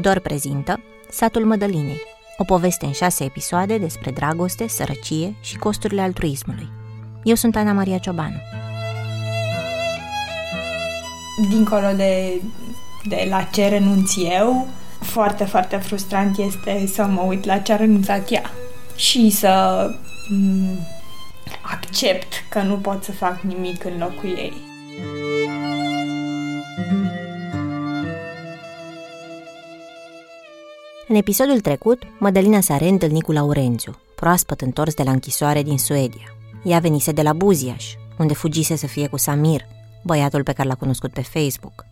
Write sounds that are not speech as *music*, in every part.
Dor prezintă Satul Mădălinei, o poveste în șase episoade despre dragoste, sărăcie și costurile altruismului. Eu sunt Ana Maria Ciobanu. Dincolo de, de la ce renunț eu, foarte, foarte frustrant este să mă uit la ce a renunțat ea și să m- accept că nu pot să fac nimic în locul ei. În episodul trecut, Mădălina s-a reîntâlnit cu Laurențiu, proaspăt întors de la închisoare din Suedia. Ea venise de la Buziaș, unde fugise să fie cu Samir, băiatul pe care l-a cunoscut pe Facebook.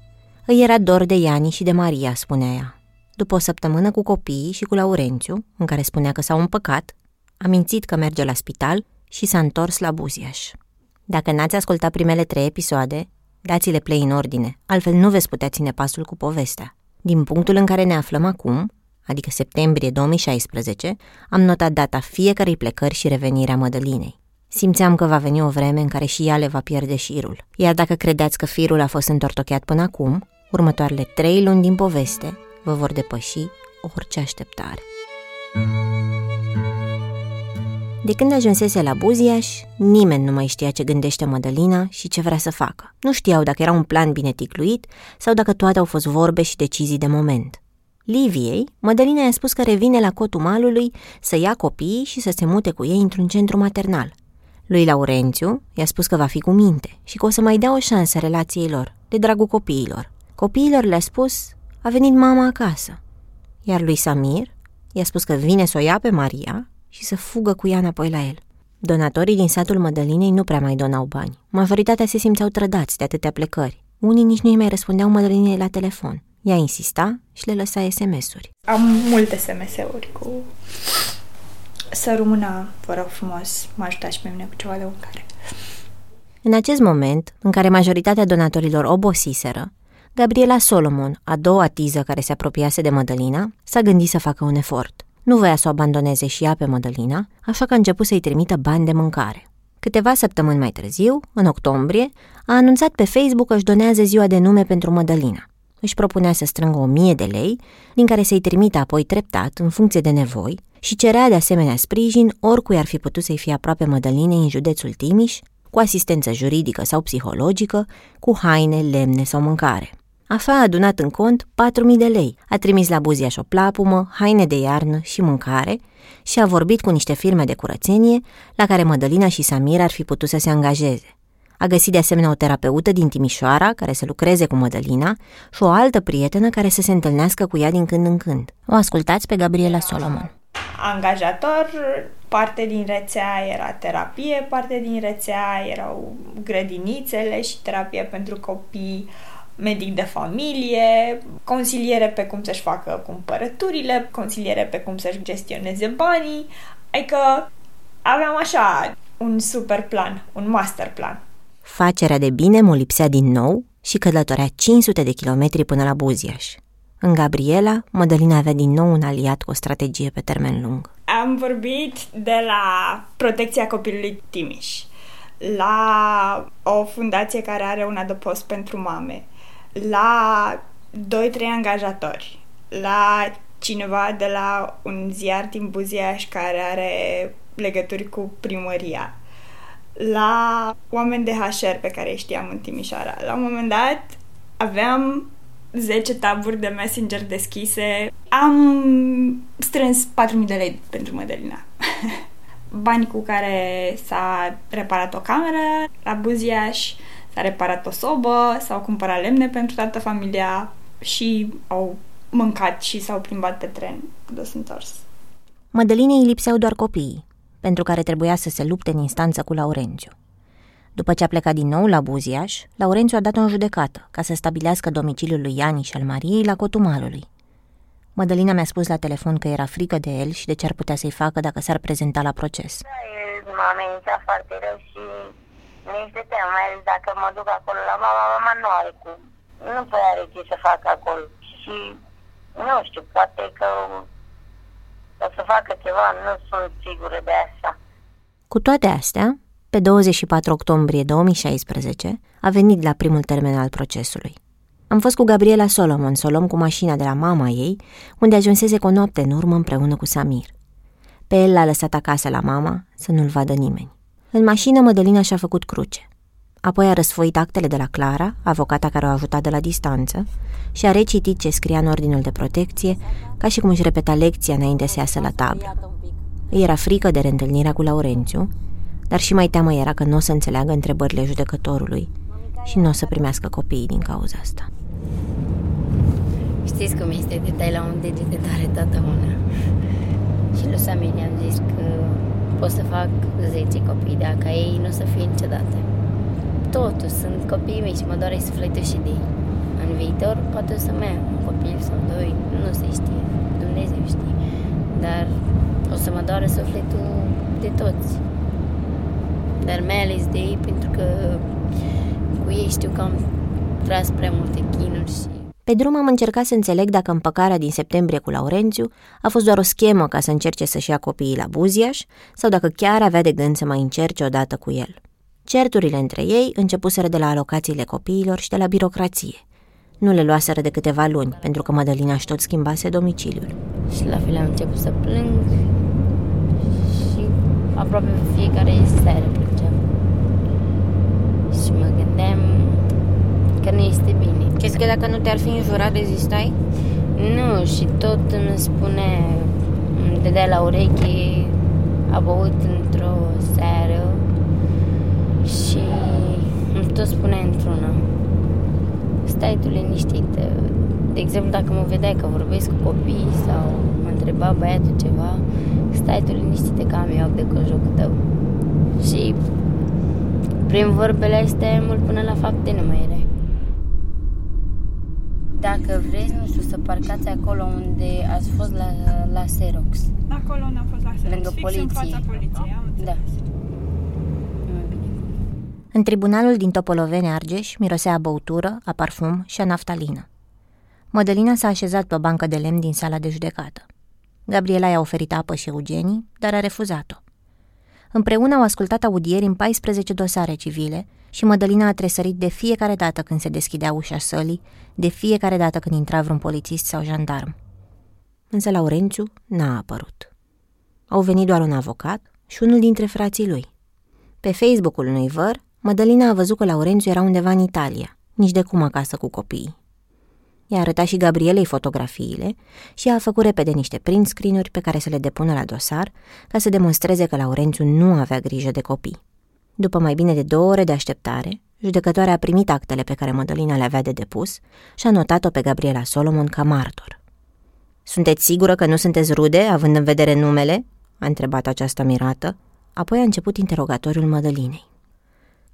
Îi era dor de Iani și de Maria, spunea ea. După o săptămână cu copiii și cu Laurențiu, în care spunea că s-au împăcat, a mințit că merge la spital și s-a întors la Buziaș. Dacă n-ați ascultat primele trei episoade, dați-le play în ordine, altfel nu veți putea ține pasul cu povestea. Din punctul în care ne aflăm acum, adică septembrie 2016, am notat data fiecărei plecări și revenire a Mădălinei. Simțeam că va veni o vreme în care și ea le va pierde șirul. Iar dacă credeți că firul a fost întortocheat până acum, următoarele trei luni din poveste vă vor depăși orice așteptare. De când ajunsese la Buziaș, nimeni nu mai știa ce gândește Mădălina și ce vrea să facă. Nu știau dacă era un plan bine ticluit sau dacă toate au fost vorbe și decizii de moment. Liviei, Mădălina i-a spus că revine la cotul malului să ia copiii și să se mute cu ei într-un centru maternal. Lui Laurențiu i-a spus că va fi cu minte și că o să mai dea o șansă relației lor, de dragul copiilor. Copiilor le-a spus, a venit mama acasă. Iar lui Samir i-a spus că vine să o ia pe Maria și să fugă cu ea înapoi la el. Donatorii din satul Mădălinei nu prea mai donau bani. Majoritatea se simțeau trădați de atâtea plecări. Unii nici nu mai răspundeau Mădălinei la telefon. Ea insista și le lăsa SMS-uri. Am multe SMS-uri cu să rămână, vă rog frumos, mă ajutați pe mine cu ceva de mâncare. În acest moment, în care majoritatea donatorilor obosiseră, Gabriela Solomon, a doua tiză care se apropiase de Mădălina, s-a gândit să facă un efort. Nu voia să o abandoneze și ea pe Mădălina, așa că a început să-i trimită bani de mâncare. Câteva săptămâni mai târziu, în octombrie, a anunțat pe Facebook că își donează ziua de nume pentru Mădălina. Își propunea să strângă o mie de lei, din care să-i trimită apoi treptat, în funcție de nevoi, și cerea de asemenea sprijin oricui ar fi putut să-i fie aproape Mădălinei în județul Timiș, cu asistență juridică sau psihologică, cu haine, lemne sau mâncare. Afa a adunat în cont 4.000 de lei, a trimis la Buziaș o plapumă, haine de iarnă și mâncare și a vorbit cu niște firme de curățenie la care Mădălina și Samir ar fi putut să se angajeze. A găsit de asemenea o terapeută din Timișoara care să lucreze cu Mădălina și o altă prietenă care să se întâlnească cu ea din când în când. O ascultați pe Gabriela Solomon. Angajator, parte din rețea era terapie, parte din rețea erau grădinițele și terapie pentru copii, medic de familie, consiliere pe cum să-și facă cumpărăturile, consiliere pe cum să-și gestioneze banii, adică aveam așa un super plan, un master plan. Facerea de bine mă lipsea din nou și călătorea 500 de kilometri până la Buziaș. În Gabriela, Mădălina avea din nou un aliat cu o strategie pe termen lung. Am vorbit de la protecția copilului Timiș, la o fundație care are un adăpost pentru mame, la 2-3 angajatori, la cineva de la un ziar din Buziaș care are legături cu primăria, la oameni de HR pe care îi știam în Timișoara. La un moment dat aveam 10 taburi de messenger deschise. Am strâns 4.000 de lei pentru Mădălina. *laughs* Bani cu care s-a reparat o cameră la Buziaș, s-a reparat o sobă, s-au cumpărat lemne pentru toată familia și au mâncat și s-au plimbat pe tren cu dos întors. Mădălinei îi lipseau doar copiii, pentru care trebuia să se lupte în instanță cu Laurențiu. După ce a plecat din nou la Buziaș, Laurențiu a dat-o în judecată ca să stabilească domiciliul lui Iani și al Mariei la Cotumalului. Mădălina mi-a spus la telefon că era frică de el și de ce ar putea să-i facă dacă s-ar prezenta la proces. Da, el m-a amenințat foarte rău și mi este teamă, mai ales dacă mă duc acolo la mama, mama nu are cum. Nu prea are ce să facă acolo. Și nu știu, poate că o să facă ceva, nu sunt sigură de asta. Cu toate astea, pe 24 octombrie 2016 a venit la primul termen al procesului. Am fost cu Gabriela Solomon să o luăm cu mașina de la mama ei, unde ajunseze cu o noapte în urmă împreună cu Samir. Pe el l-a lăsat acasă la mama să nu-l vadă nimeni. În mașină, Mădălina și-a făcut cruce. Apoi a răsfoit actele de la Clara, avocata care o a ajutat de la distanță, și a recitit ce scria în ordinul de protecție, ca și cum își repeta lecția înainte să iasă la tablă. Îi era frică de reîntâlnirea cu Laurențiu, dar și mai teamă era că nu o să înțeleagă întrebările judecătorului și nu o să primească copiii din cauza asta. Știți cum este de tai la un deget de tare toată una. și lui Samir am zis că pot să fac 10 copii dacă ei nu o să fie niciodată. Totuși, sunt copii mici, mă doare sufletul și de ei. În viitor poate o să mai am un copil sau doi, nu se știe, Dumnezeu știe. Dar o să mă doare sufletul de toți. Dar mai ales de ei pentru că cu ei știu că am tras prea multe chinuri și pe drum am încercat să înțeleg dacă împăcarea din septembrie cu Laurențiu a fost doar o schemă ca să încerce să-și ia copiii la Buziaș sau dacă chiar avea de gând să mai încerce odată cu el. Certurile între ei începuseră de la alocațiile copiilor și de la birocrație. Nu le luaseră de câteva luni, pentru că Mădălina și tot schimbase domiciliul. Și la fel am început să plâng și aproape fiecare seară plângeam. Și mă gândeam că nu este bine. Crezi că dacă nu te-ar fi înjurat, rezistai? Nu, și tot îmi spune, îmi dădea la ureche, a băut într-o seară și îmi tot spune într-una stai tu liniștit de exemplu dacă mă vedeai că vorbesc cu copii sau mă întreba băiatul ceva stai tu liniștit că am eu de cu jocul tău și prin vorbele astea mult până la fapte nu mai era dacă vreți, nu știu, să parcați acolo unde ați fost la, la Xerox. Acolo unde am fost la Xerox, Lângă fix poliție. în fața poliției, am Da. În tribunalul din Topoloveni Argeș mirosea a băutură, a parfum și a naftalină. Mădălina s-a așezat pe o bancă de lemn din sala de judecată. Gabriela i-a oferit apă și Eugenii, dar a refuzat-o. Împreună au ascultat audieri în 14 dosare civile și Mădălina a tresărit de fiecare dată când se deschidea ușa sălii, de fiecare dată când intra vreun polițist sau jandarm. Însă Laurențiu n-a apărut. Au venit doar un avocat și unul dintre frații lui. Pe Facebook-ul unui văr, Mădălina a văzut că Laurențiu era undeva în Italia, nici de cum acasă cu copiii. I-a arătat și Gabrielei fotografiile și a făcut repede niște print screen-uri pe care să le depună la dosar ca să demonstreze că Laurențiu nu avea grijă de copii. După mai bine de două ore de așteptare, judecătoarea a primit actele pe care Mădălina le avea de depus și a notat-o pe Gabriela Solomon ca martor. Sunteți sigură că nu sunteți rude, având în vedere numele?" a întrebat această mirată, apoi a început interogatoriul Mădălinei.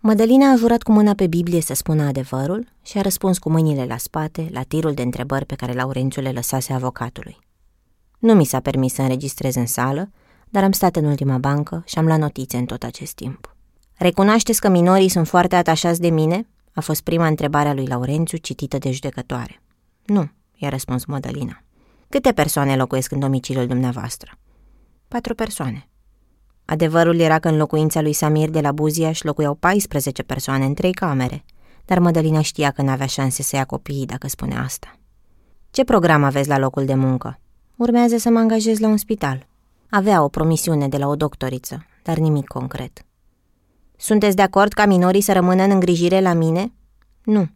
Mădălina a jurat cu mâna pe Biblie să spună adevărul și a răspuns cu mâinile la spate la tirul de întrebări pe care Laurențiu le lăsase avocatului. Nu mi s-a permis să înregistrez în sală, dar am stat în ultima bancă și am luat notițe în tot acest timp. Recunoașteți că minorii sunt foarte atașați de mine? A fost prima întrebare a lui Laurențiu citită de judecătoare. Nu, i-a răspuns Mădălina. Câte persoane locuiesc în domiciliul dumneavoastră? Patru persoane. Adevărul era că în locuința lui Samir de la Buziaș locuiau 14 persoane în trei camere, dar Mădălina știa că n-avea șanse să ia copiii dacă spune asta. Ce program aveți la locul de muncă? Urmează să mă angajez la un spital. Avea o promisiune de la o doctoriță, dar nimic concret. Sunteți de acord ca minorii să rămână în îngrijire la mine? Nu.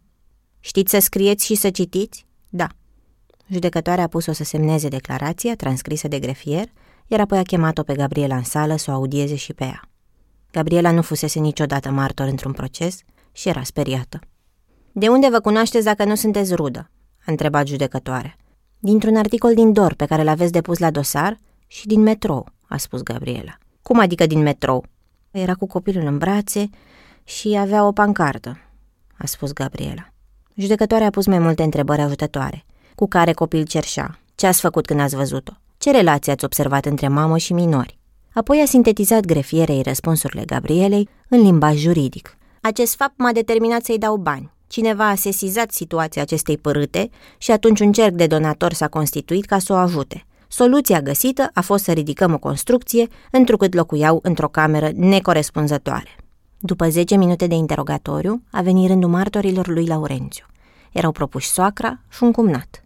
Știți să scrieți și să citiți? Da. Judecătoarea a pus-o să semneze declarația transcrisă de grefier, iar apoi a chemat-o pe Gabriela în sală să o audieze și pe ea. Gabriela nu fusese niciodată martor într-un proces și era speriată. De unde vă cunoașteți dacă nu sunteți rudă?" a întrebat judecătoarea. Dintr-un articol din DOR pe care l-aveți depus la dosar și din metrou, a spus Gabriela. Cum adică din metrou? Era cu copilul în brațe și avea o pancartă, a spus Gabriela. Judecătoarea a pus mai multe întrebări ajutătoare. Cu care copil cerșea? Ce ați făcut când ați văzut-o? Ce relație ați observat între mamă și minori? Apoi a sintetizat grefierei răspunsurile Gabrielei în limbaj juridic. Acest fapt m-a determinat să-i dau bani. Cineva a sesizat situația acestei părâte și atunci un cerc de donatori s-a constituit ca să o ajute. Soluția găsită a fost să ridicăm o construcție, întrucât locuiau într-o cameră necorespunzătoare. După 10 minute de interogatoriu, a venit rândul martorilor lui Laurențiu. Erau propuși soacra și un cumnat.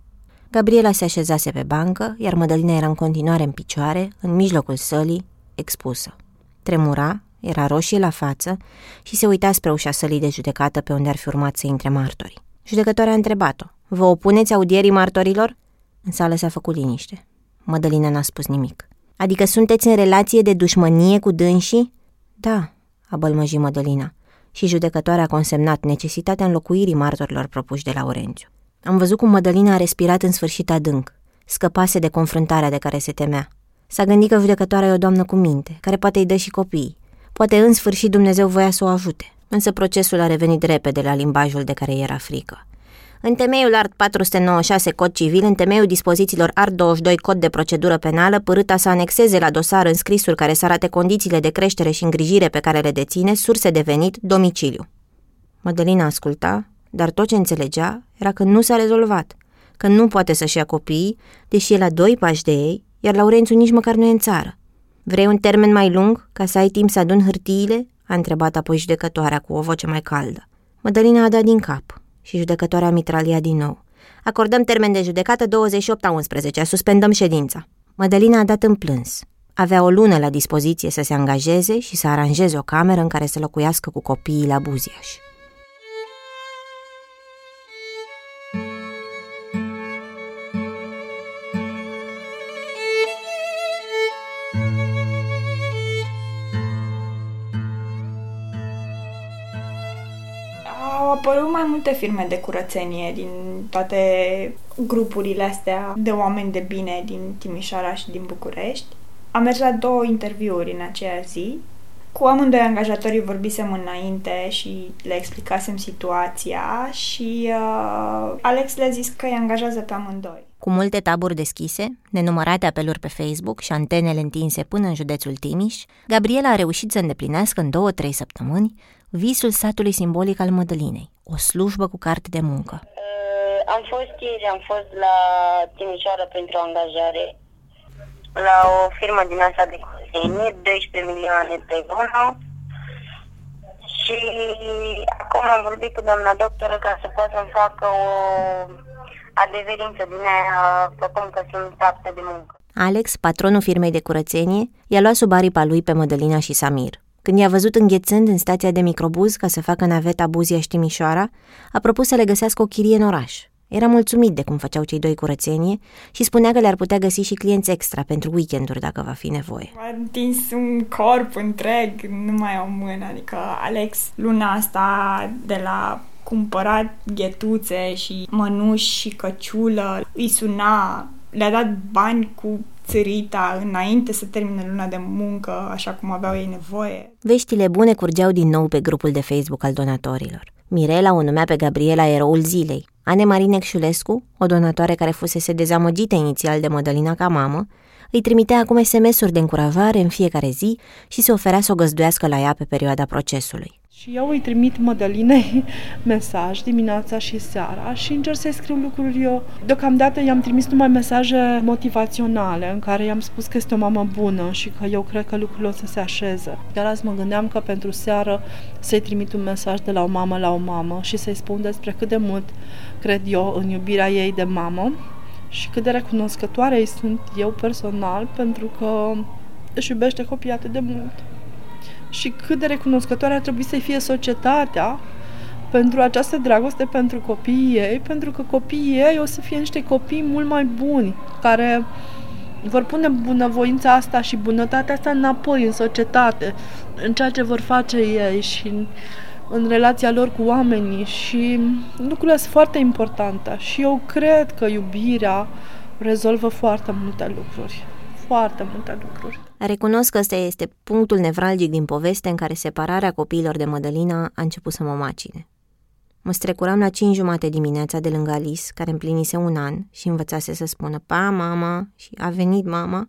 Gabriela se așezase pe bancă, iar Mădălina era în continuare în picioare, în mijlocul sălii, expusă. Tremura, era roșie la față și se uita spre ușa sălii de judecată pe unde ar fi urmat să intre martorii. Judecătoarea a întrebat-o, vă opuneți audierii martorilor? În sală s-a făcut liniște. Mădălina n-a spus nimic. Adică sunteți în relație de dușmănie cu dânsii? Da, a bălmăjit Mădălina. Și judecătoarea a consemnat necesitatea înlocuirii martorilor propuși de Laurențiu. Am văzut cum Mădălina a respirat în sfârșit adânc. Scăpase de confruntarea de care se temea. S-a gândit că judecătoarea e o doamnă cu minte, care poate îi dă și copiii. Poate în sfârșit Dumnezeu voia să o ajute. Însă procesul a revenit repede la limbajul de care era frică. În temeiul art 496 cod civil, în temeiul dispozițiilor art 22 cod de procedură penală, părâta să anexeze la dosar înscrisul care să arate condițiile de creștere și îngrijire pe care le deține, surse de venit, domiciliu. Mădălina asculta, dar tot ce înțelegea era că nu s-a rezolvat, că nu poate să-și ia copiii, deși e la doi pași de ei, iar Laurențiu nici măcar nu e în țară. Vrei un termen mai lung ca să ai timp să adun hârtiile? a întrebat apoi judecătoarea cu o voce mai caldă. Mădălina a dat din cap și judecătoarea mitralia din nou. Acordăm termen de judecată 28 a 11, suspendăm ședința. Mădălina a dat în plâns. Avea o lună la dispoziție să se angajeze și să aranjeze o cameră în care să locuiască cu copiii la Buziaș. Apărut mai multe firme de curățenie din toate grupurile astea de oameni de bine din Timișoara și din București. Am mers la două interviuri în aceea zi. Cu amândoi angajatorii vorbisem înainte și le explicasem situația și uh, Alex le-a zis că îi angajează pe amândoi. Cu multe taburi deschise, nenumărate apeluri pe Facebook și antenele întinse până în județul Timiș, Gabriela a reușit să îndeplinească în două-trei săptămâni visul satului simbolic al Mădălinei, o slujbă cu carte de muncă. Uh, am fost ieri, am fost la Timișoara pentru angajare la o firmă din asta de curățenie, 12 milioane pe lună și acum am vorbit cu doamna doctoră ca să poată să-mi facă o adeverință din aia făcând că sunt aptă de muncă. Alex, patronul firmei de curățenie, i-a luat sub aripa lui pe Mădălina și Samir. Când i-a văzut înghețând în stația de microbuz ca să facă naveta Buzia și Timișoara, a propus să le găsească o chirie în oraș. Era mulțumit de cum făceau cei doi curățenie și spunea că le-ar putea găsi și clienți extra pentru weekenduri dacă va fi nevoie. A întins un corp întreg, nu mai o mână, adică Alex luna asta de la cumpărat ghetuțe și mănuși și căciulă, îi suna, le-a dat bani cu țărita înainte să termine luna de muncă, așa cum aveau ei nevoie. Veștile bune curgeau din nou pe grupul de Facebook al donatorilor. Mirela o numea pe Gabriela eroul zilei. Ane Marine Xulescu, o donatoare care fusese dezamăgită inițial de Mădălina ca mamă, îi trimitea acum SMS-uri de încurajare în fiecare zi și se oferea să o găzduiască la ea pe perioada procesului. Și eu îi trimit Mădălinei mesaj dimineața și seara și încerc să-i scriu lucruri eu. Deocamdată i-am trimis numai mesaje motivaționale în care i-am spus că este o mamă bună și că eu cred că lucrurile o să se așeze. Iar azi mă gândeam că pentru seară să-i trimit un mesaj de la o mamă la o mamă și să-i spun despre cât de mult cred eu în iubirea ei de mamă și cât de recunoscătoare îi sunt eu personal pentru că își iubește copiii atât de mult și cât de recunoscătoare ar trebui să fie societatea pentru această dragoste pentru copiii ei, pentru că copiii ei o să fie niște copii mult mai buni, care vor pune bunăvoința asta și bunătatea asta înapoi în societate, în ceea ce vor face ei și în, în relația lor cu oamenii și lucrurile sunt foarte importante și eu cred că iubirea rezolvă foarte multe lucruri, foarte multe lucruri. Recunosc că ăsta este punctul nevralgic din poveste în care separarea copiilor de Mădălina a început să mă macine. Mă strecuram la cinci jumate dimineața de lângă Alice, care împlinise un an și învățase să spună pa, mama, și a venit mama.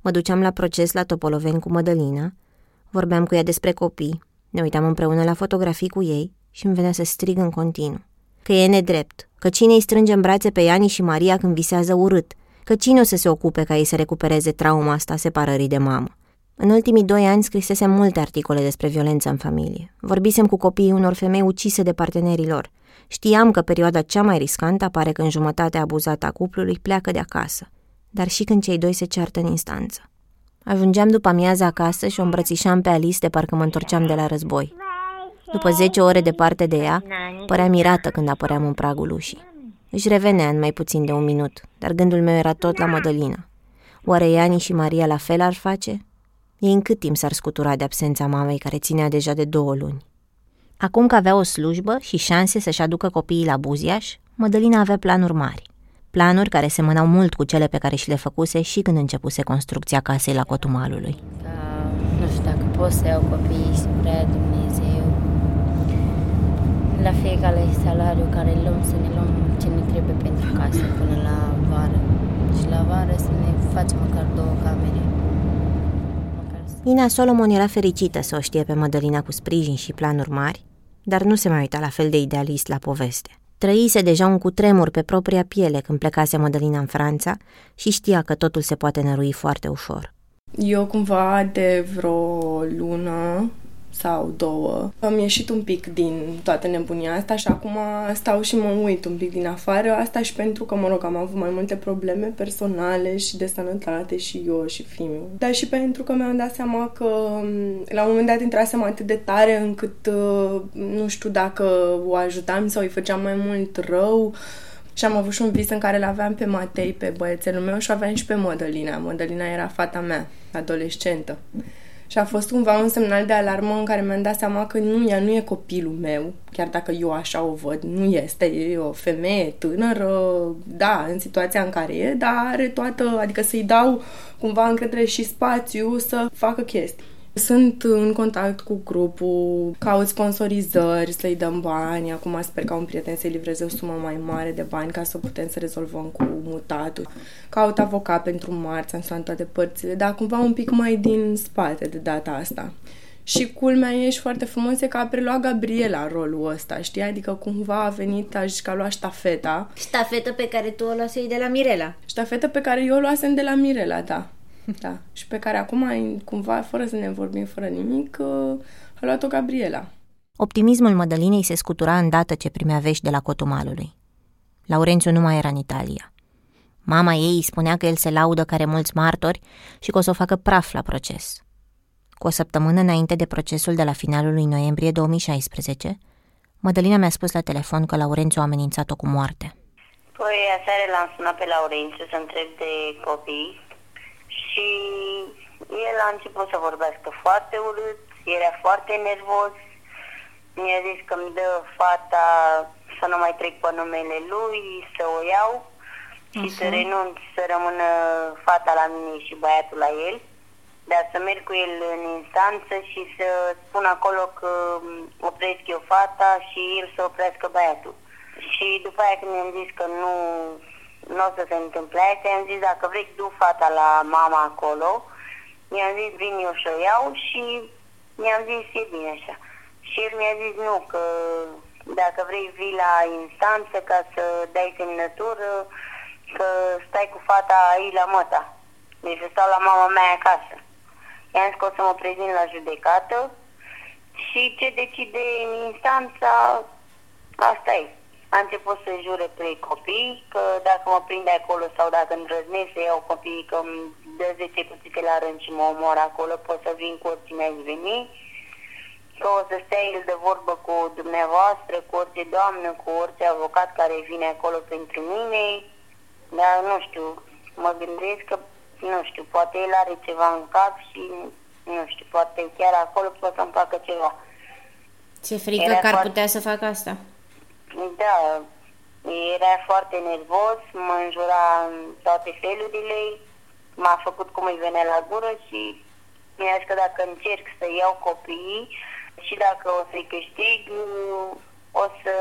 Mă duceam la proces la Topoloveni cu Mădălina, vorbeam cu ea despre copii, ne uitam împreună la fotografii cu ei și îmi venea să strig în continuu. Că e nedrept, că cine îi strânge în brațe pe Iani și Maria când visează urât, că cine o să se ocupe ca ei să recupereze trauma asta separării de mamă. În ultimii doi ani scrisesem multe articole despre violență în familie. Vorbisem cu copiii unor femei ucise de partenerii lor. Știam că perioada cea mai riscantă apare când jumătatea abuzată a cuplului pleacă de acasă, dar și când cei doi se ceartă în instanță. Ajungeam după amiază acasă și o îmbrățișam pe Alice de parcă mă întorceam de la război. După zece ore departe de ea, părea mirată când apăream în pragul ușii. Își revenea în mai puțin de un minut, dar gândul meu era tot la Mădălina. Oare Iani și Maria la fel ar face? Ei în cât timp s-ar scutura de absența mamei care ținea deja de două luni? Acum că avea o slujbă și șanse să-și aducă copiii la Buziaș, Mădălina avea planuri mari. Planuri care semănau mult cu cele pe care și le făcuse și când începuse construcția casei la Cotumalului. Da, nu știu dacă pot să iau copiii spre Dumnezeu. La fiecare salariu care îl luăm să ne luăm ce ne trebuie pentru casă până la vară. Și la vară să ne facem măcar două camere. Ina Solomon era fericită să o știe pe Mădălina cu sprijin și planuri mari, dar nu se mai uita la fel de idealist la poveste. Trăise deja un cutremur pe propria piele când plecase Mădălina în Franța și știa că totul se poate nărui foarte ușor. Eu cumva de vreo lună sau două. Am ieșit un pic din toată nebunia asta și acum stau și mă uit un pic din afară. Asta și pentru că, mă rog, am avut mai multe probleme personale și de sănătate și eu și fiul. Dar și pentru că mi-am dat seama că la un moment dat intrasem atât de tare încât uh, nu știu dacă o ajutam sau îi făceam mai mult rău. Și am avut și un vis în care l aveam pe Matei, pe băiețelul meu și aveam și pe Mădălina. Mădălina era fata mea, adolescentă. Și a fost cumva un semnal de alarmă în care mi-am dat seama că nu, ea nu e copilul meu, chiar dacă eu așa o văd, nu este, e o femeie tânără, da, în situația în care e, dar are toată, adică să-i dau cumva încredere și spațiu să facă chestii. Sunt în contact cu grupul, caut sponsorizări, să-i dăm bani. Acum sper ca un prieten să-i livreze o sumă mai mare de bani ca să putem să rezolvăm cu mutatul. Caut avocat pentru marți, am sunat toate părțile, dar cumva un pic mai din spate de data asta. Și culmea e și foarte frumos e că a preluat Gabriela rolul ăsta, știi? Adică cumva a venit, a zis că a luat ștafeta. Ștafetă pe care tu o luasei de la Mirela. Ștafeta pe care eu o luasem de la Mirela, da. Da. Și pe care acum, cumva, fără să ne vorbim, fără nimic, uh, a luat-o Gabriela. Optimismul Mădălinei se scutura îndată ce primea vești de la Cotumalului. Laurențiu nu mai era în Italia. Mama ei îi spunea că el se laudă care mulți martori și că o să o facă praf la proces. Cu o săptămână înainte de procesul de la finalul lui noiembrie 2016, Mădălina mi-a spus la telefon că Laurențiu a amenințat-o cu moarte. Păi, aseară l-am sunat pe Laurențiu să întreb de copii și el a început să vorbească foarte urât, era foarte nervos, mi-a zis că îmi dă fata să nu mai trec pe numele lui, să o iau și uh-huh. să renunț să rămână fata la mine și băiatul la el, dar să merg cu el în instanță și să spun acolo că opresc eu fata și el să oprească băiatul. Și după aia când mi-am zis că nu nu o să se întâmple asta, i-am zis dacă vrei du fata la mama acolo, i-am zis vin eu și o iau și mi-am zis e bine așa. Și el mi-a zis nu, că dacă vrei vii la instanță ca să dai semnătură, că stai cu fata aici la măta. Deci să stau la mama mea acasă. I-am zis că o să mă prezint la judecată și ce decide în instanța, asta e a început să jure pe copii că dacă mă prinde acolo sau dacă îndrăznesc să iau copiii că îmi dă 10 cuțite la rând și mă omor acolo, pot să vin cu oricine ai veni, că o să stea el de vorbă cu dumneavoastră, cu orice doamnă, cu orice avocat care vine acolo pentru mine, dar nu știu, mă gândesc că, nu știu, poate el are ceva în cap și, nu știu, poate chiar acolo pot să-mi facă ceva. Ce frică Era că ar foarte... putea să facă asta? Da, era foarte nervos, mă înjura în toate felurile, m-a făcut cum îi venea la gură și mi-a zis că dacă încerc să iau copiii și dacă o să-i câștig, o să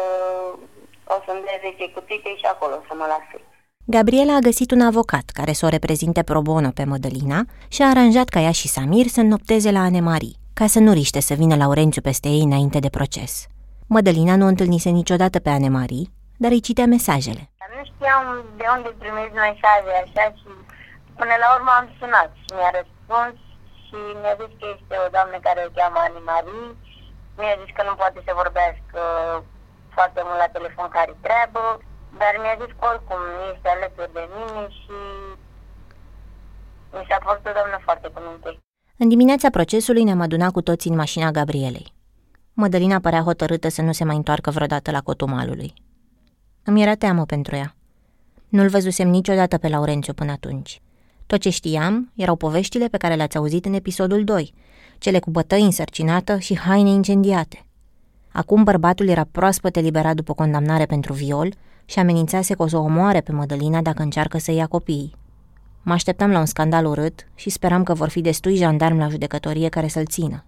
o să-mi dea 10 cuțite și acolo să mă lasă. Gabriela a găsit un avocat care să o reprezinte pro bono pe Mădălina și a aranjat ca ea și Samir să nopteze la Anemarie, ca să nu riște să vină Laurențiu peste ei înainte de proces. Mădălina nu întâlnise niciodată pe Anemarie, dar îi citea mesajele. Nu știam de unde primesc mesaje așa și până la urmă am sunat și mi-a răspuns și mi-a zis că este o doamnă care o cheamă Animarie, mi-a zis că nu poate să vorbească foarte mult la telefon care treabă, dar mi-a zis că oricum este alături de mine și mi s-a fost o doamnă foarte cuminte. În dimineața procesului ne-am adunat cu toții în mașina Gabrielei. Mădălina părea hotărâtă să nu se mai întoarcă vreodată la cotumalului. Îmi era teamă pentru ea. Nu-l văzusem niciodată pe Laurențiu până atunci. Tot ce știam erau poveștile pe care le-ați auzit în episodul 2, cele cu bătăi însărcinată și haine incendiate. Acum bărbatul era proaspăt eliberat după condamnare pentru viol și amenințase că o să o omoare pe Mădălina dacă încearcă să ia copiii. Mă așteptam la un scandal urât și speram că vor fi destui jandarmi la judecătorie care să-l țină.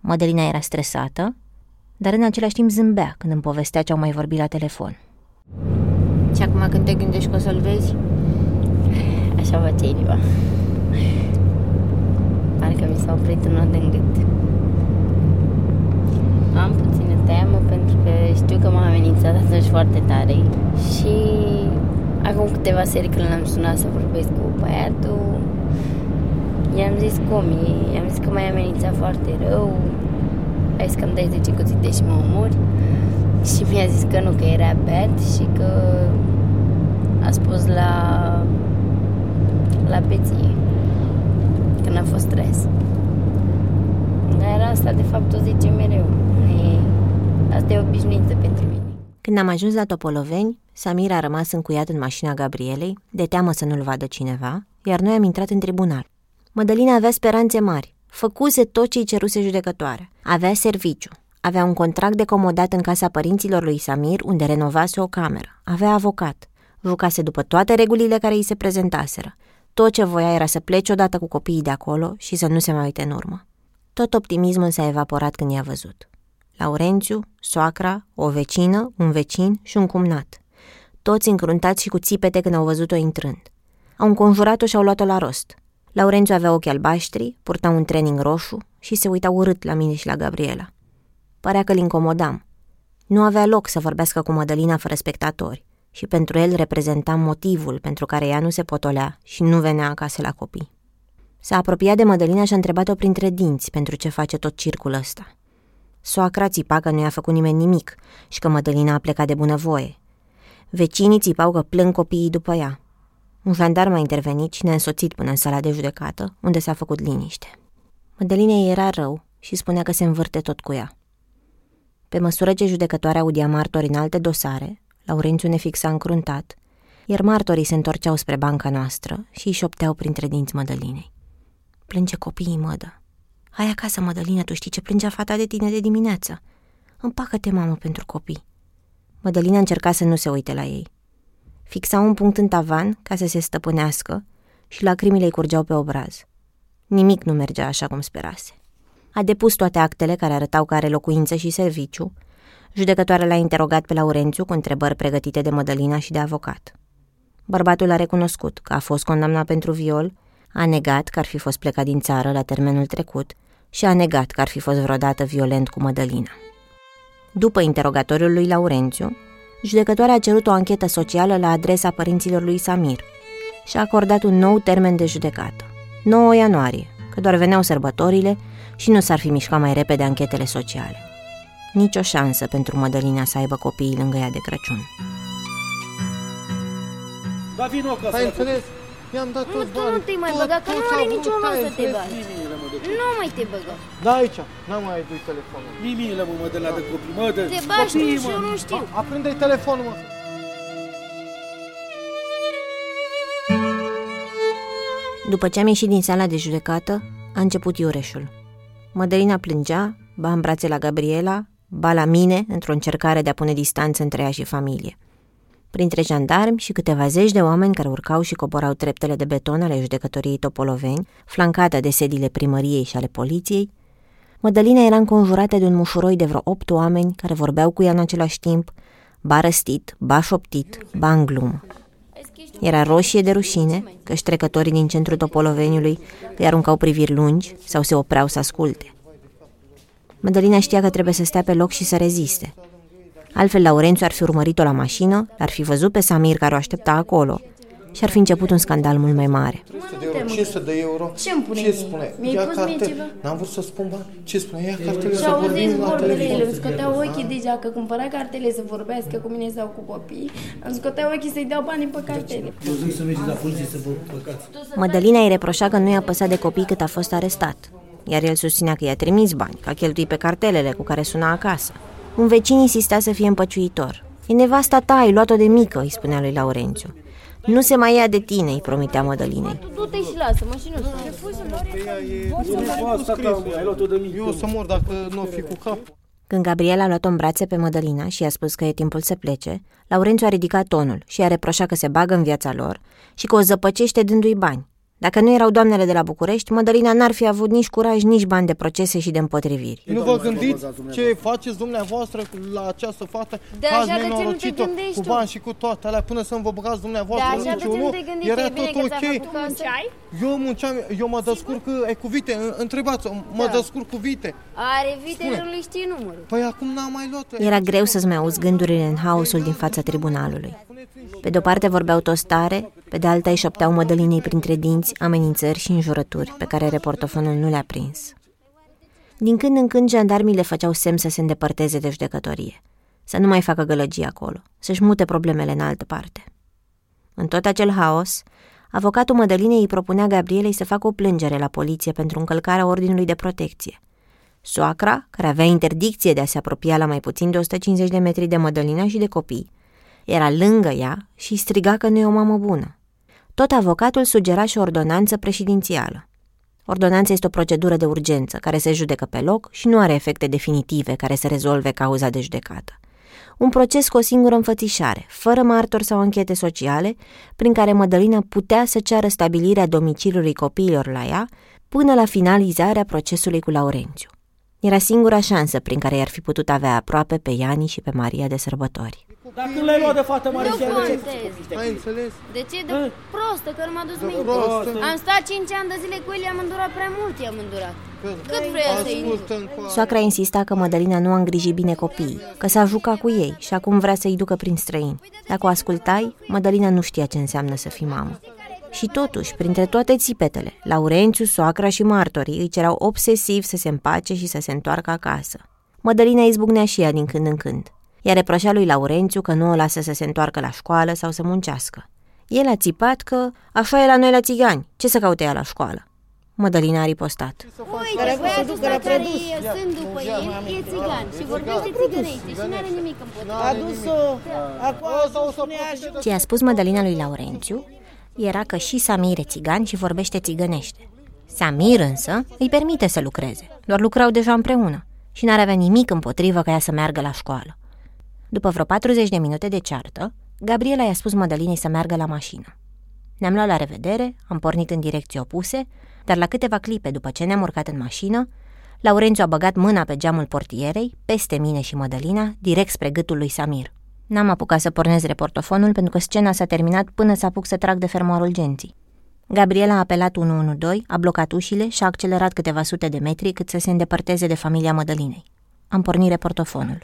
Mădălina era stresată, dar în același timp zâmbea când îmi povestea ce au mai vorbit la telefon. Și acum când te gândești că o să-l vezi? Așa face inima. Parcă mi s-a oprit un nod în gât. Am puțină teamă pentru că știu că m-a amenințat atunci foarte tare și acum câteva serii când l-am sunat să vorbesc cu băiatul, i-am zis cum e, i-am zis că m-ai amenințat foarte rău, ai zis că îmi dai 10 cuțite și mă omori și mi-a zis că nu, că era bad și că a spus la la peție când a fost stres. Dar asta de fapt o zice mereu. E, asta e obișnuință pentru mine. Când am ajuns la Topoloveni, Samir a rămas încuiat în mașina Gabrielei, de teamă să nu-l vadă cineva, iar noi am intrat în tribunal. Mădălina avea speranțe mari, făcuse tot ce-i ceruse judecătoare. Avea serviciu, avea un contract de comodat în casa părinților lui Samir, unde renovase o cameră. Avea avocat. Jucase după toate regulile care îi se prezentaseră. Tot ce voia era să plece odată cu copiii de acolo și să nu se mai uite în urmă. Tot optimismul s-a evaporat când i-a văzut. Laurențiu, soacra, o vecină, un vecin și un cumnat. Toți încruntați și cu țipete când au văzut-o intrând. Au înconjurat-o și au luat-o la rost. Laurențiu avea ochi albaștri, purta un trening roșu și se uita urât la mine și la Gabriela. Părea că îl incomodam. Nu avea loc să vorbească cu Mădălina fără spectatori și pentru el reprezenta motivul pentru care ea nu se potolea și nu venea acasă la copii. S-a apropiat de Mădălina și a întrebat-o printre dinți pentru ce face tot circul ăsta. Soacra țipa că nu i-a făcut nimeni nimic și că Mădălina a plecat de bunăvoie. Vecinii țipau că plâng copiii după ea. Un jandarm a intervenit și ne-a însoțit până în sala de judecată, unde s-a făcut liniște. Mădălinei era rău și spunea că se învârte tot cu ea. Pe măsură ce judecătoarea audia martori în alte dosare, Laurențiu ne fixa încruntat, iar martorii se întorceau spre banca noastră și îi șopteau printre dinți Mădălinei. Plânge copiii, mădă. Hai acasă, Mădălină, tu știi ce plângea fata de tine de dimineață. Împacă-te, mamă, pentru copii. Mădălina încerca să nu se uite la ei. Fixa un punct în tavan ca să se stăpânească și lacrimile îi curgeau pe obraz. Nimic nu mergea așa cum sperase. A depus toate actele care arătau că are locuință și serviciu. Judecătoarea l-a interogat pe Laurențiu cu întrebări pregătite de Mădălina și de avocat. Bărbatul a recunoscut că a fost condamnat pentru viol, a negat că ar fi fost plecat din țară la termenul trecut și a negat că ar fi fost vreodată violent cu Mădălina. După interogatoriul lui Laurențiu, judecătoarea a cerut o anchetă socială la adresa părinților lui Samir și a acordat un nou termen de judecată, 9 ianuarie, că doar veneau sărbătorile și nu s-ar fi mișcat mai repede anchetele sociale. Nici o șansă pentru Mădălina să aibă copiii lângă ea de Crăciun. Da, vino ca Ai înțeles? I-am dat Nu, toți tu nu banii. te mai Tot- băga, că tot nu ce are am nicio avut, ai rost să te înțeles? bagi. Mimiile, mă, de Nu mai te băga. Da, aici. N-am mai adus telefonul. Mimiile, mă, mă, de la de copii, mă, de Te bagi tu copii, și mă. eu nu știu. Aprinde telefonul, mă. După ce am ieșit din sala de judecată, a început iureșul. Mădălina plângea, ba în brațe la Gabriela, ba la mine, într-o încercare de a pune distanță între ea și familie. Printre jandarmi și câteva zeci de oameni care urcau și coborau treptele de beton ale judecătoriei Topoloveni, flancată de sediile primăriei și ale poliției, Mădălina era înconjurată de un mușuroi de vreo opt oameni care vorbeau cu ea în același timp, ba răstit, ba șoptit, ba în glumă. Era roșie de rușine, că trecătorii din centrul Topoloveniului îi aruncau priviri lungi sau se opreau să asculte. Mădălina știa că trebuie să stea pe loc și să reziste. Altfel, Laurențiu ar fi urmărit-o la mașină, l-ar fi văzut pe Samir care o aștepta acolo și ar fi început un scandal mult mai mare. Mă, nu te mă 500 de euro. Ce-mi pune Ce mie? spune? Mi-ai Ia pus mie cartel. ceva? N-am vrut să spun bani. Ce spune? Ia cartele Și să auziți vorbim la vorbele ele, telefon. îmi scoteau ochii deja, că cumpăra cartele să vorbească cu mine sau cu copii, îmi scoteau ochii să-i dau banii pe cartele. Eu zic să mergeți la poliție să vă păcați. Mădălina îi reproșa că nu i-a păsat de copii cât a fost arestat, iar el susținea că i-a trimis bani, că a cheltuit pe cartelele cu care suna acasă. Un vecin insista să fie împăciuitor. E nevasta ta, ai luat-o de mică, îi spunea lui Laurențiu. Nu se mai ia de tine, îi promitea Mădălinei. Du-te și lasă-mă și nu Nevasta ta, mă, ai luat-o de mic. Eu o să mor dacă nu o fi cu cap. Când Gabriela a luat-o în brațe pe Mădălina și i-a spus că e timpul să plece, Laurențiu a ridicat tonul și a reproșat că se bagă în viața lor și că o zăpăcește dându-i bani. Dacă nu erau doamnele de la București, Mădălina n-ar fi avut nici curaj, nici bani de procese și de împotriviri. Nu vă gândiți ce faceți dumneavoastră la această fată De Că ați așa de ce nu te nenorocit-o gândești Cu tu? bani și cu toate alea Până să-mi vă băgați dumneavoastră Da, așa de ce nu niciunul, te gândești? Era E bine tot că ți-a ok făcut casă. Munceai? Eu munceam, eu mă descurc e, cu vite Întrebați, mă Da. descurc cu vite Are vitele, nu știi numărul. Păi acum n-am mai luat Era greu să-ți mai auzi gândurile în haosul din fața tribunalului. Pe de-o parte vorbeau toți tare, pe de alta îi șopteau Mădălinei printre dinți amenințări și înjurături pe care reportofonul nu le-a prins. Din când în când jandarmii le făceau semn să se îndepărteze de judecătorie, să nu mai facă gălăgie acolo, să-și mute problemele în altă parte. În tot acel haos, avocatul Mădălinei îi propunea Gabrielei să facă o plângere la poliție pentru încălcarea ordinului de protecție. Soacra, care avea interdicție de a se apropia la mai puțin de 150 de metri de Mădălina și de copii, era lângă ea și îi striga că nu e o mamă bună. Tot avocatul sugera și o ordonanță președințială. Ordonanța este o procedură de urgență care se judecă pe loc și nu are efecte definitive care să rezolve cauza de judecată. Un proces cu o singură înfățișare, fără martori sau anchete sociale, prin care Mădălina putea să ceară stabilirea domiciliului copiilor la ea până la finalizarea procesului cu Laurențiu. Era singura șansă prin care i-ar fi putut avea aproape pe Iani și pe Maria de sărbători. Dar când l-ai luat de fată mare Nu și ai contez. Ai înțeles? De ce? De prostă, că nu m-a dus minte. prostă. Am stat 5 ani de zile cu el, i-am îndurat prea mult, i-am îndurat. Cât vrea să-i Ascultă încoace. Soacra insista că Mădălina nu a îngrijit bine copiii, că s-a jucat cu ei și acum vrea să-i ducă prin străini. Dacă o ascultai, Mădălina nu știa ce înseamnă să fii mamă. Și totuși, printre toate țipetele, Laurențiu, soacra și martorii îi cerau obsesiv să se împace și să se întoarcă acasă. Mădălina izbucnea și ea din când în când. Ea reproșea lui Laurențiu că nu o lasă să se întoarcă la școală sau să muncească. El a țipat că așa e la noi la țigani, ce să caute ea la școală? Mădălina a ripostat. Uite, băiatul ăsta care e, sunt după el, e țigan și vorbește țigănește și nu are nimic împotriva. adus-o acolo să spunea și Ce a spus Mădălina lui Laurențiu era că și Samir e țigan și vorbește țigănește. Samir însă îi permite să lucreze, doar lucrau deja împreună și n-ar avea nimic împotrivă ca ea să meargă la școală. După vreo 40 de minute de ceartă, Gabriela i-a spus Mădălinei să meargă la mașină. Ne-am luat la revedere, am pornit în direcții opuse, dar la câteva clipe după ce ne-am urcat în mașină, Laurențiu a băgat mâna pe geamul portierei, peste mine și Mădălina, direct spre gâtul lui Samir. N-am apucat să pornesc reportofonul pentru că scena s-a terminat până să apuc să trag de fermoarul genții. Gabriela a apelat 112, a blocat ușile și a accelerat câteva sute de metri cât să se îndepărteze de familia Mădălinei. Am pornit reportofonul.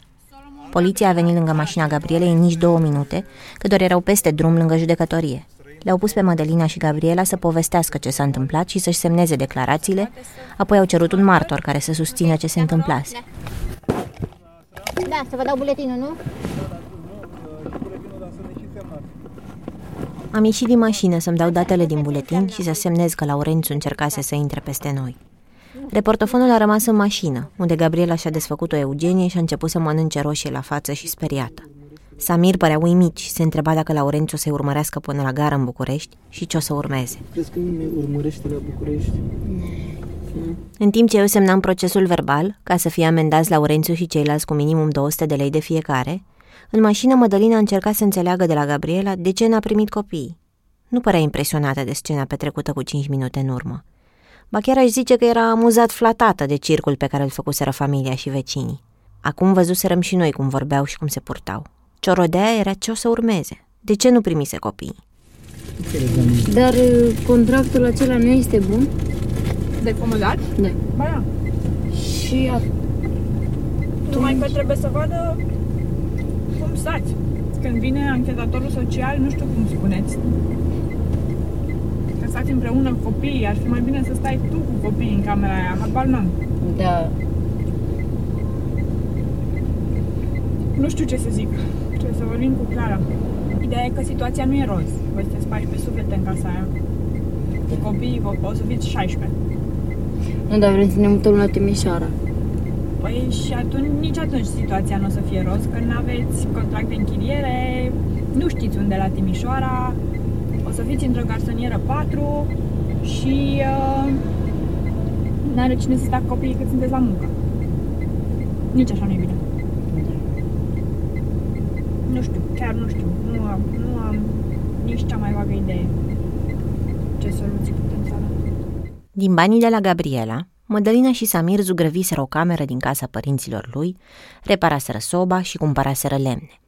Poliția a venit lângă mașina Gabrielei în nici două minute, că doar erau peste drum lângă judecătorie. Le-au pus pe Mădălina și Gabriela să povestească ce s-a întâmplat și să-și semneze declarațiile, apoi au cerut un martor care să susțină ce se întâmplase. Da, să vă dau buletinul, nu? Am ieșit din mașină să-mi dau datele din buletin și să semnez că Laurențiu încercase să intre peste noi. Reportofonul a rămas în mașină, unde Gabriela și-a desfăcut o Eugenie și a început să mănânce roșie la față și speriată. Samir părea uimit și se întreba dacă Laurențiu să-i urmărească până la gară în București și ce o să urmeze. Crezi că ne urmărește la București? În timp ce eu semnam procesul verbal, ca să fie amendați Laurențiu și ceilalți cu minimum 200 de lei de fiecare, în mașină Mădălina încerca să înțeleagă de la Gabriela de ce n-a primit copiii. Nu părea impresionată de scena petrecută cu 5 minute în urmă. Ba chiar aș zice că era amuzat flatată de circul pe care îl făcuseră familia și vecinii. Acum văzuserăm și noi cum vorbeau și cum se purtau. Ciorodea era ce o să urmeze. De ce nu primise copiii? Dar uh, contractul acela nu este bun? De comodat? Da. Ba da. Și a... Numai că trebuie să vadă cum stați. Când vine anchetatorul social, nu știu cum spuneți. Că stați împreună cu copiii, ar fi mai bine să stai tu cu copiii în camera aia, habar n-am. Da. Nu știu ce să zic. Trebuie să vorbim cu Clara. Ideea e că situația nu e roz. Voi sunteți pași pe suflete în casa aia. Cu copiii vă- o să fiți 16. Nu, dar vrem să ne mutăm la Timișoara. Păi și atunci, nici atunci situația nu o să fie roz, că nu aveți contract de închiriere, nu știți unde la Timișoara, o să fiți într-o garsonieră 4 și uh, n-are cine să stea cu copiii cât sunteți la muncă. Nici așa nu e bine. Nu știu, chiar nu știu, nu am, nu am nici cea mai vagă idee ce soluții putem să avem. Din banii de la Gabriela, Mădălina și Samir zugrăviseră o cameră din casa părinților lui, reparaseră soba și cumpăraseră lemne.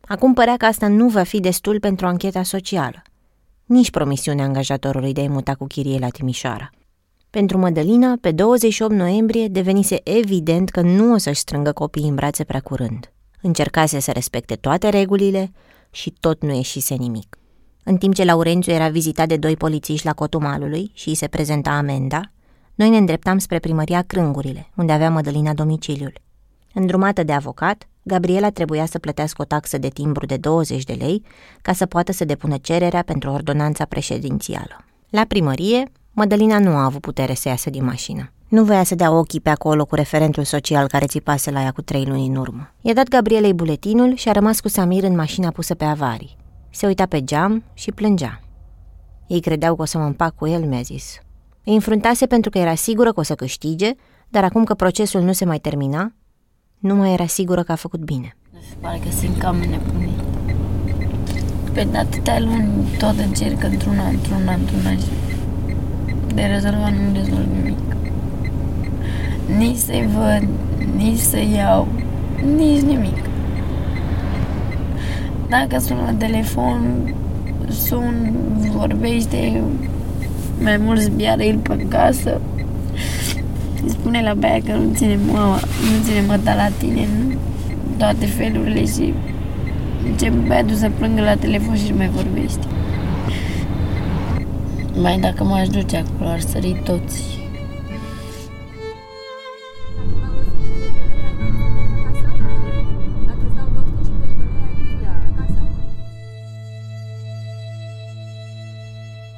Acum părea că asta nu va fi destul pentru ancheta socială. Nici promisiunea angajatorului de a-i muta cu chirie la Timișoara. Pentru Mădălina, pe 28 noiembrie devenise evident că nu o să-și strângă copiii în brațe prea curând. Încercase să respecte toate regulile și tot nu ieșise nimic. În timp ce Laurențiu era vizitat de doi polițiști la cotul malului și îi se prezenta amenda, noi ne îndreptam spre primăria Crângurile, unde avea Mădălina domiciliul. Îndrumată de avocat, Gabriela trebuia să plătească o taxă de timbru de 20 de lei ca să poată să depună cererea pentru ordonanța președințială. La primărie, Mădălina nu a avut putere să iasă din mașină. Nu voia să dea ochii pe acolo cu referentul social care țipase la ea cu trei luni în urmă. I-a dat Gabrielei buletinul și a rămas cu Samir în mașina pusă pe avarii. Se uita pe geam și plângea. Ei credeau că o să mă împac cu el, mi-a zis. Îi înfruntase pentru că era sigură că o să câștige, dar acum că procesul nu se mai termina, nu mai era sigură că a făcut bine. Se pare că sunt cam nebunit. Pe de atâtea luni tot încerc într-una, într-una, într-una și de rezolvat nu rezolv nimic. Nici să-i văd, nici să iau, nici nimic. Dacă sun la telefon, sun, vorbește, mai mult zbiară el pe casă. Îi spune la baia că nu ține mama, nu ține măta la tine, nu? toate felurile și începe băiatul să plângă la telefon și nu mai vorbește. Mai dacă m-aș duce acolo, ar sări toți.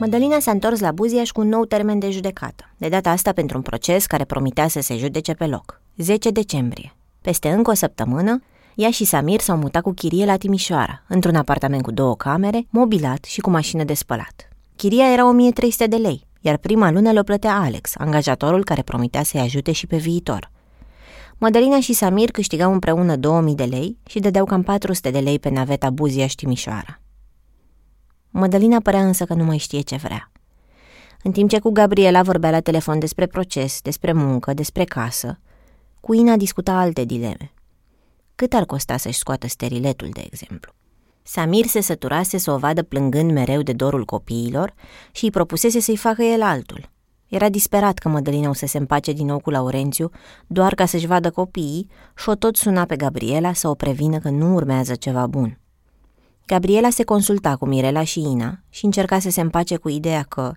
Mădălina s-a întors la Buziaș cu un nou termen de judecată, de data asta pentru un proces care promitea să se judece pe loc. 10 decembrie. Peste încă o săptămână, ea și Samir s-au mutat cu chirie la Timișoara, într-un apartament cu două camere, mobilat și cu mașină de spălat. Chiria era 1300 de lei, iar prima lună le plătea Alex, angajatorul care promitea să-i ajute și pe viitor. Mădălina și Samir câștigau împreună 2000 de lei și dădeau cam 400 de lei pe naveta Buziaș Timișoara. Mădălina părea însă că nu mai știe ce vrea. În timp ce cu Gabriela vorbea la telefon despre proces, despre muncă, despre casă, cu Ina discuta alte dileme. Cât ar costa să-și scoată steriletul, de exemplu? Samir se săturase să o vadă plângând mereu de dorul copiilor și îi propusese să-i facă el altul. Era disperat că Mădălina o să se împace din nou cu Laurențiu doar ca să-și vadă copiii și o tot suna pe Gabriela să o prevină că nu urmează ceva bun. Gabriela se consulta cu Mirela și Ina și încerca să se împace cu ideea că,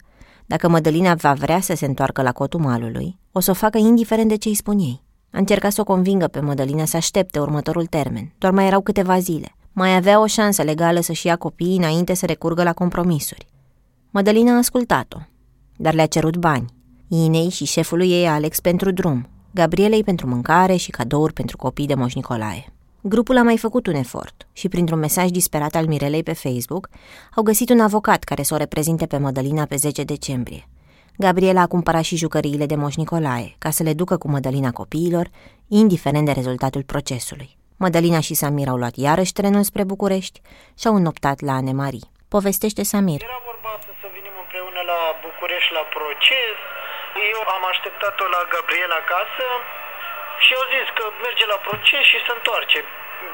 dacă Mădălina va vrea să se întoarcă la cotul malului, o să o facă indiferent de ce îi spun ei. A încercat să o convingă pe Mădălina să aștepte următorul termen. Doar mai erau câteva zile. Mai avea o șansă legală să-și ia copiii înainte să recurgă la compromisuri. Mădălina a ascultat-o, dar le-a cerut bani. Inei și șefului ei Alex pentru drum, Gabrielei pentru mâncare și cadouri pentru copii de Moș Nicolae. Grupul a mai făcut un efort și, printr-un mesaj disperat al Mirelei pe Facebook, au găsit un avocat care să o reprezinte pe Mădălina pe 10 decembrie. Gabriela a cumpărat și jucăriile de Moș Nicolae, ca să le ducă cu Mădălina copiilor, indiferent de rezultatul procesului. Mădălina și Samir au luat iarăși trenul spre București și au înoptat la Anemarie. Povestește Samir. Era vorba să, să venim împreună la București la proces. Eu am așteptat-o la Gabriela acasă și au zis că merge la proces și se întoarce.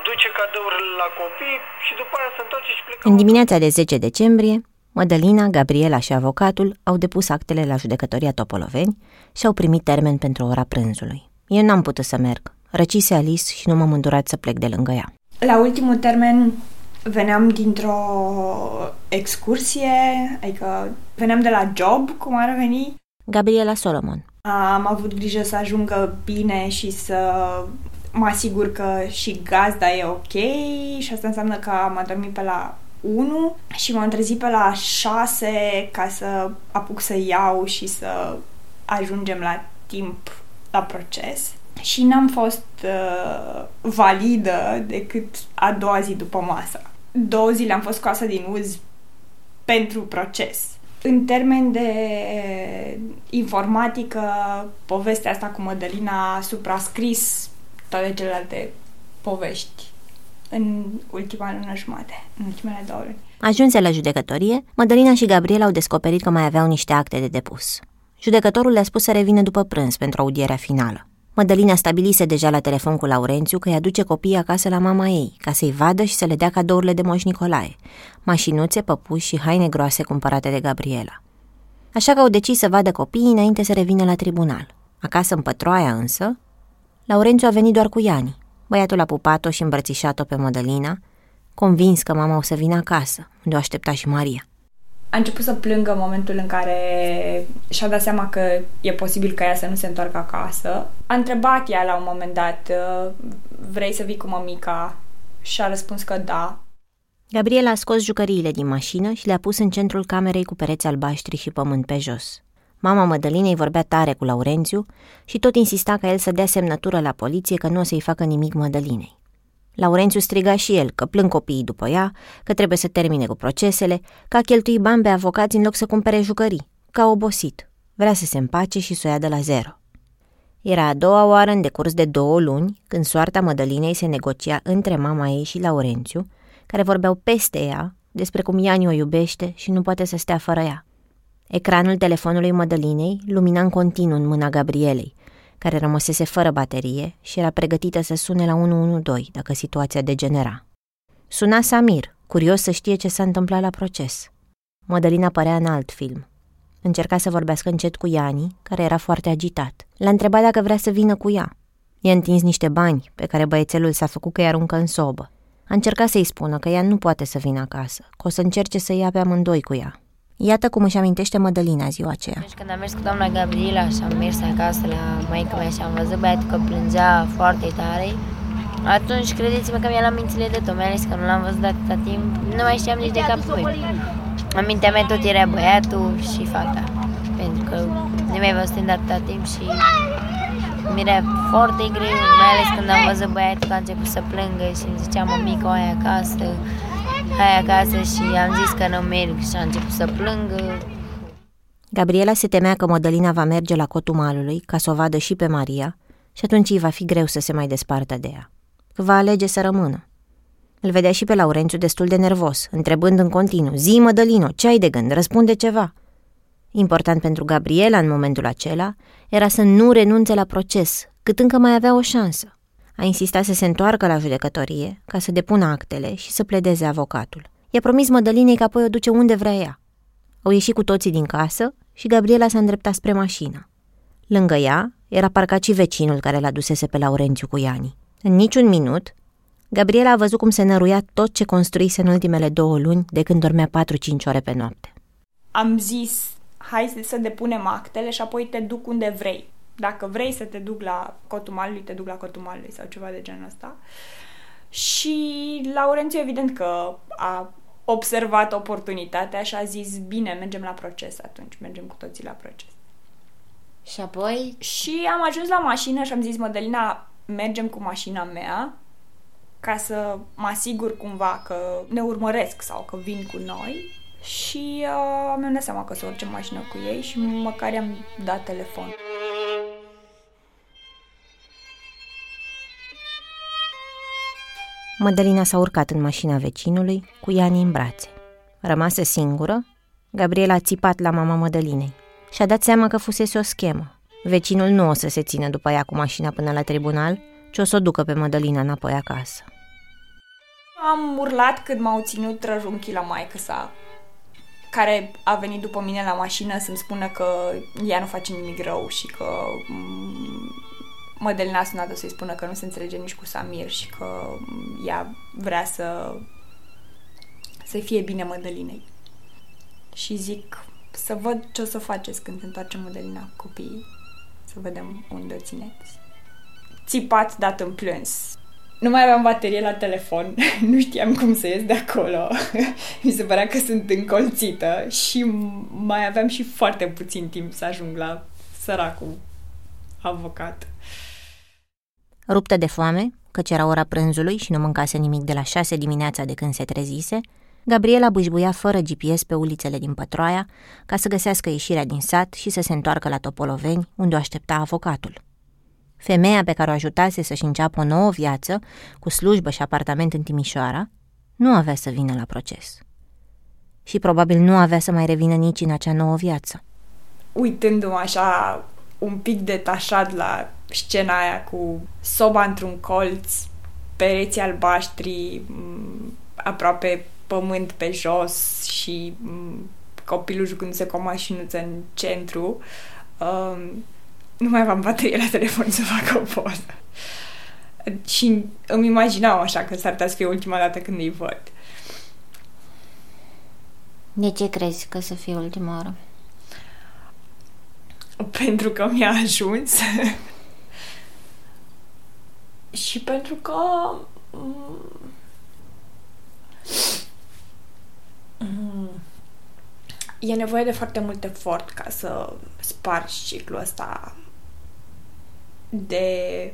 Duce cadourile la copii și după aia se întoarce și plecă. În dimineața de 10 decembrie, Mădălina, Gabriela și avocatul au depus actele la judecătoria Topoloveni și au primit termen pentru ora prânzului. Eu n-am putut să merg. Răcise Alice și nu m-am îndurat să plec de lângă ea. La ultimul termen Veneam dintr-o excursie, adică veneam de la job, cum ar veni. Gabriela Solomon. Am avut grijă să ajungă bine și să mă asigur că și gazda e ok și asta înseamnă că am adormit pe la 1 și m-am trezit pe la 6 ca să apuc să iau și să ajungem la timp la proces. Și n-am fost uh, validă decât a doua zi după masă. Două zile am fost scoasă din uz pentru proces. În termen de informatică, povestea asta cu Mădălina a suprascris toate celelalte povești în ultima lună jumate, în ultimele două luni. Ajunse la judecătorie, Mădălina și Gabriel au descoperit că mai aveau niște acte de depus. Judecătorul le-a spus să revină după prânz pentru audierea finală. Mădălina stabilise deja la telefon cu Laurențiu că îi aduce copiii acasă la mama ei, ca să-i vadă și să le dea cadourile de Moș Nicolae, mașinuțe, păpuși și haine groase cumpărate de Gabriela. Așa că au decis să vadă copiii înainte să revină la tribunal. Acasă în Pătroaia însă, Laurențiu a venit doar cu Iani. Băiatul a pupat-o și îmbrățișat-o pe Mădălina, convins că mama o să vină acasă, unde o aștepta și Maria. A început să plângă în momentul în care și-a dat seama că e posibil ca ea să nu se întoarcă acasă. A întrebat ea la un moment dat, vrei să vii cu mămica? Și a răspuns că da. Gabriela a scos jucăriile din mașină și le-a pus în centrul camerei cu pereți albaștri și pământ pe jos. Mama Mădălinei vorbea tare cu Laurențiu și tot insista ca el să dea semnătură la poliție că nu o să-i facă nimic Mădălinei. Laurențiu striga și el că plâng copiii după ea, că trebuie să termine cu procesele, că a cheltuit bani pe avocați în loc să cumpere jucării, că a obosit, vrea să se împace și să o ia de la zero. Era a doua oară în decurs de două luni, când soarta Mădălinei se negocia între mama ei și Laurențiu, care vorbeau peste ea despre cum Iani o iubește și nu poate să stea fără ea. Ecranul telefonului Mădălinei lumina în continuu în mâna Gabrielei, care rămăsese fără baterie și era pregătită să sune la 112 dacă situația degenera. Suna Samir, curios să știe ce s-a întâmplat la proces. Mădălina părea în alt film. Încerca să vorbească încet cu Iani, care era foarte agitat. L-a întrebat dacă vrea să vină cu ea. I-a întins niște bani pe care băiețelul s-a făcut că îi aruncă în sobă. A încercat să-i spună că ea nu poate să vină acasă, că o să încerce să ia pe amândoi cu ea. Iată cum își amintește Mădălina ziua aceea. Deci când am mers cu doamna Gabriela și am mers acasă la maica mea și am văzut băiatul că plângea foarte tare, atunci credeți-mă că mi-a luat mințile de tot, mai ales că nu l-am văzut de atâta timp, nu mai știam nici de cap lui. În mintea mea tot era băiatul și fata, pentru că nu mai văzut de atâta timp și mi era foarte greu, mai ales când am văzut băiatul că a început să plângă și îmi zicea mămică, aia acasă, hai acasă și am zis că nu merg și a început să plângă. Gabriela se temea că Mădălina va merge la cotul malului ca să o vadă și pe Maria și atunci îi va fi greu să se mai despartă de ea. Că va alege să rămână. Îl vedea și pe Laurențiu destul de nervos, întrebând în continuu, zi Mădălino, ce ai de gând, răspunde ceva. Important pentru Gabriela în momentul acela era să nu renunțe la proces, cât încă mai avea o șansă. A insistat să se întoarcă la judecătorie ca să depună actele și să pledeze avocatul. I-a promis Mădălinei că apoi o duce unde vrea ea. Au ieșit cu toții din casă și Gabriela s-a îndreptat spre mașină. Lângă ea era parcat și vecinul care l-a dusese pe Laurențiu cu Iani. În niciun minut, Gabriela a văzut cum se năruia tot ce construise în ultimele două luni de când dormea 4-5 ore pe noapte. Am zis, hai să depunem actele și apoi te duc unde vrei. Dacă vrei să te duc la cotul malului, te duc la cotul malului sau ceva de genul ăsta. Și Laurențiu evident că a observat oportunitatea și a zis, bine, mergem la proces atunci, mergem cu toții la proces. Și apoi? Și am ajuns la mașină și am zis, Mădălina, mergem cu mașina mea ca să mă asigur cumva că ne urmăresc sau că vin cu noi și uh, mi-am dat seama că să urcem mașină cu ei și măcar i-am dat telefon. Mădălina s-a urcat în mașina vecinului, cu Iani în brațe. Rămasă singură, Gabriela a țipat la mama Mădălinei. Și-a dat seama că fusese o schemă. Vecinul nu o să se țină după ea cu mașina până la tribunal, ci o să o ducă pe Mădălina înapoi acasă. Am urlat când m-au ținut răjunchii la maică sa, care a venit după mine la mașină să-mi spună că ea nu face nimic rău și că Mădălina a sunat să-i spună că nu se înțelege nici cu Samir și că ea vrea să să fie bine Mădălinei. Și zic să văd ce o să faceți când întoarce Mădălina cu copiii, să vedem unde o țineți. Țipat dat în plâns. Nu mai aveam baterie la telefon, *laughs* nu știam cum să ies de acolo. *laughs* Mi se părea că sunt încolțită și mai aveam și foarte puțin timp să ajung la săracul avocat. Ruptă de foame, căci era ora prânzului și nu mâncase nimic de la șase dimineața de când se trezise, Gabriela bâșbuia fără GPS pe ulițele din Pătroaia ca să găsească ieșirea din sat și să se întoarcă la Topoloveni, unde o aștepta avocatul. Femeia pe care o ajutase să-și înceapă o nouă viață, cu slujbă și apartament în Timișoara, nu avea să vină la proces. Și probabil nu avea să mai revină nici în acea nouă viață. Uitându-mă așa un pic detașat la scena aia cu soba într-un colț, pereții albaștri, aproape pământ pe jos și copilul jucându-se cu o mașinuță în centru, um, nu mai aveam baterie la telefon să fac o poză. Și îmi imaginam așa că s-ar putea să fie ultima dată când îi văd. De ce crezi că să fie ultima oară? Pentru că mi-a ajuns *laughs* și pentru că mm, e nevoie de foarte mult efort ca să spargi ciclul ăsta de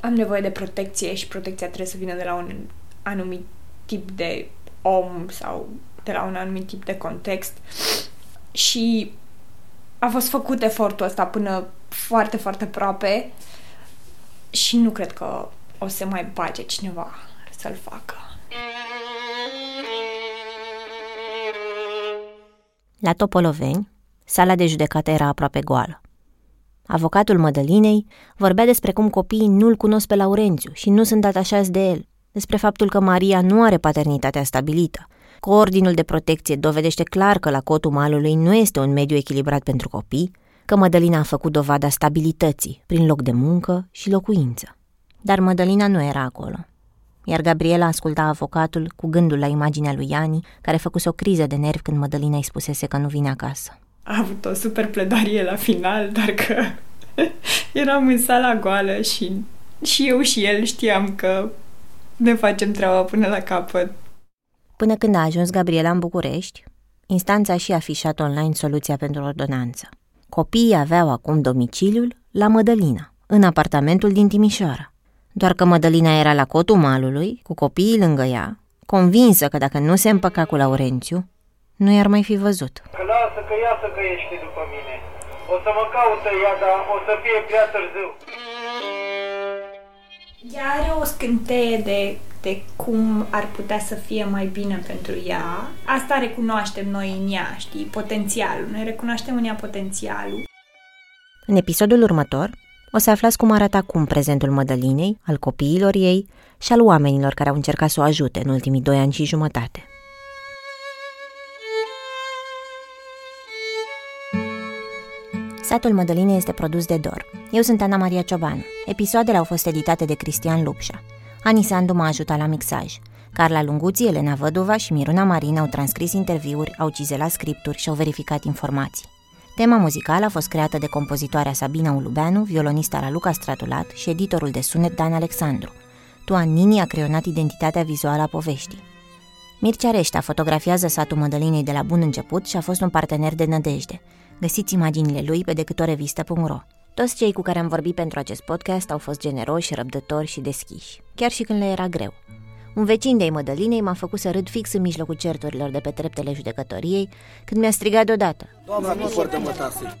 am nevoie de protecție și protecția trebuie să vină de la un anumit tip de om sau de la un anumit tip de context. Și a fost făcut efortul ăsta până foarte, foarte aproape și nu cred că o să mai bage cineva să-l facă. La Topoloveni, sala de judecată era aproape goală. Avocatul Mădălinei vorbea despre cum copiii nu-l cunosc pe Laurențiu și nu sunt atașați de el, despre faptul că Maria nu are paternitatea stabilită, că ordinul de protecție dovedește clar că la cotul malului nu este un mediu echilibrat pentru copii, că Mădălina a făcut dovada stabilității prin loc de muncă și locuință. Dar Mădălina nu era acolo. Iar Gabriela asculta avocatul cu gândul la imaginea lui Iani, care făcuse o criză de nervi când Mădălina îi spusese că nu vine acasă. A avut o super pledoarie la final, dar că *laughs* eram în sala goală și, și eu și el știam că ne facem treaba până la capăt. Până când a ajuns Gabriela în București, instanța a și afișat online soluția pentru ordonanță. Copiii aveau acum domiciliul la Mădălina, în apartamentul din Timișoara. Doar că Mădălina era la cotul malului, cu copiii lângă ea, convinsă că dacă nu se împăca cu Laurențiu, nu i-ar mai fi văzut. Că lasă că iasă că ești după mine. O să mă caută ea, dar o să fie prea târziu. Ea are o scânteie de, de cum ar putea să fie mai bine pentru ea. Asta recunoaștem noi în ea, știi, potențialul. Noi recunoaștem în ea potențialul. În episodul următor, o să aflați cum arată acum prezentul Mădălinei, al copiilor ei și al oamenilor care au încercat să o ajute în ultimii doi ani și jumătate. Satul Mădăline este produs de Dor. Eu sunt Ana Maria Cioban. Episoadele au fost editate de Cristian Lupșa. Ani Sandu m-a ajutat la mixaj. Carla Lunguții, Elena Vădova și Miruna Marin au transcris interviuri, au cizelat scripturi și au verificat informații. Tema muzicală a fost creată de compozitoarea Sabina Ulubeanu, violonista Raluca Stratulat și editorul de sunet Dan Alexandru. Tuan Nini a creionat identitatea vizuală a poveștii. Mircea Reștea fotografiază satul Mădălinei de la bun început și a fost un partener de nădejde. Găsiți imaginile lui pe decâtorevistă.ro. Toți cei cu care am vorbit pentru acest podcast au fost generoși, răbdători și deschiși, chiar și când le era greu. Un vecin de-ai Mădălinei m-a făcut să râd fix în mijlocul certurilor de pe treptele judecătoriei, când mi-a strigat deodată. Doamna, nu foarte mătase.